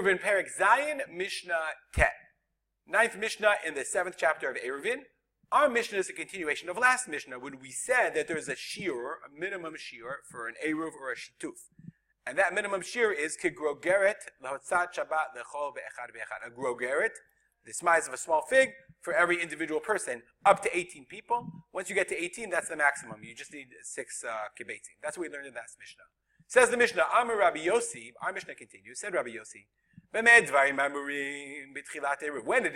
Eruvin Perik Zayin Mishnah Tet. Ninth Mishnah in the seventh chapter of Eruvin. Our Mishnah is a continuation of last Mishnah when we said that there's a shiur, a minimum shiur for an Eruv or a Shituf. And that minimum shiur is Kigrogeret Lahotzat Shabbat Lechol Be'echad Be'echad. A grogeret, the size of a small fig, for every individual person, up to 18 people. Once you get to 18, that's the maximum. You just need six uh. That's what we learned in that Mishnah. Says the Mishnah, Amar Rabbi Yossi, our Mishnah continues, said Rabbi Yossi, when it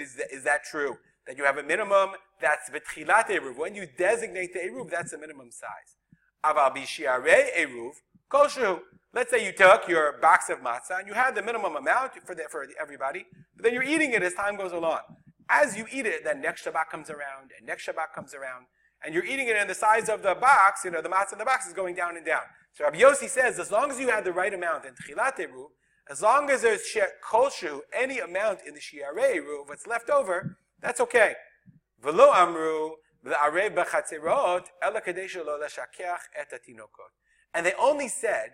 is, is that true? That you have a minimum, that's betchilat eruv. When you designate the eruv, that's the minimum size. Aval bishiare eruv, koshu. Let's say you took your box of matzah and you had the minimum amount for, the, for everybody, but then you're eating it as time goes along. As you eat it, then next Shabbat comes around, and next Shabbat comes around, and you're eating it in the size of the box, you know, the matzah in the box is going down and down. So Rabbi Yossi says, as long as you have the right amount in Tchilat Eruv, as long as there's kolshu, any amount in the shiarei what's left over, that's okay. V'lo amru, and they only said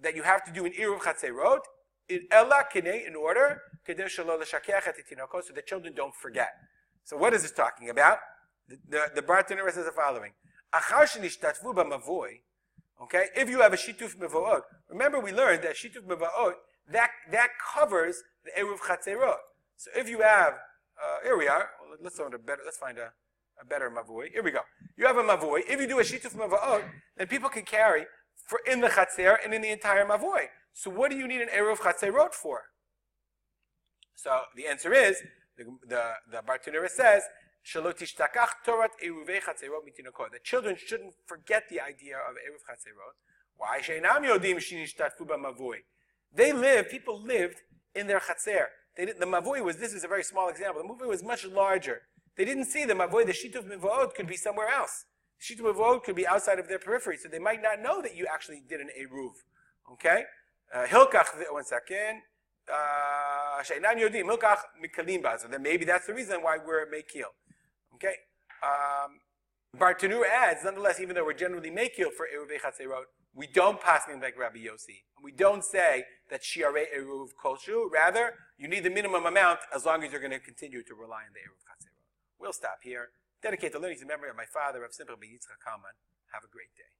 that you have to do an Eruv Chatzerot in Ella in order, so the children don't forget. So what is this talking about? The, the, the Bartenura says the following. Okay, if you have a shituf mevoot, remember we learned that shituf mevoot that that covers the eruv chatzerot. So if you have, uh, here we are. Let's find a better. Let's find a, a better mavoi. Here we go. You have a mavoi. If you do a shituf mevoot, then people can carry for in the chatzer and in the entire mavoi. So what do you need an eruv chatzerot for? So the answer is the the, the Bartenura says the children shouldn't forget the idea of Eruv Chatzerot. Why? They lived, people lived in their Chatzer. The Mavui was, this is a very small example, the Mavui was much larger. They didn't see the Mavui, the Shituf Mivot could be somewhere else. Shituf Mivot could be outside of their periphery, so they might not know that you actually did an Eruv. Okay? Uh, Hilkach, one second. Uh, Yodim, Hilkach Mikalim So then maybe that's the reason why we're Mekil. Okay? Um, Bartanur adds, nonetheless, even though we're generally mekil for Eruv Chatzerot, we don't pasken like Rabbi Yossi. And we don't say that Shiare Eruv Kolshu. Rather, you need the minimum amount as long as you're going to continue to rely on the Eruv Chatzerot. We'll stop here. Dedicate the learning to memory of my father, of Simple Yitzchak Kalman. Have a great day.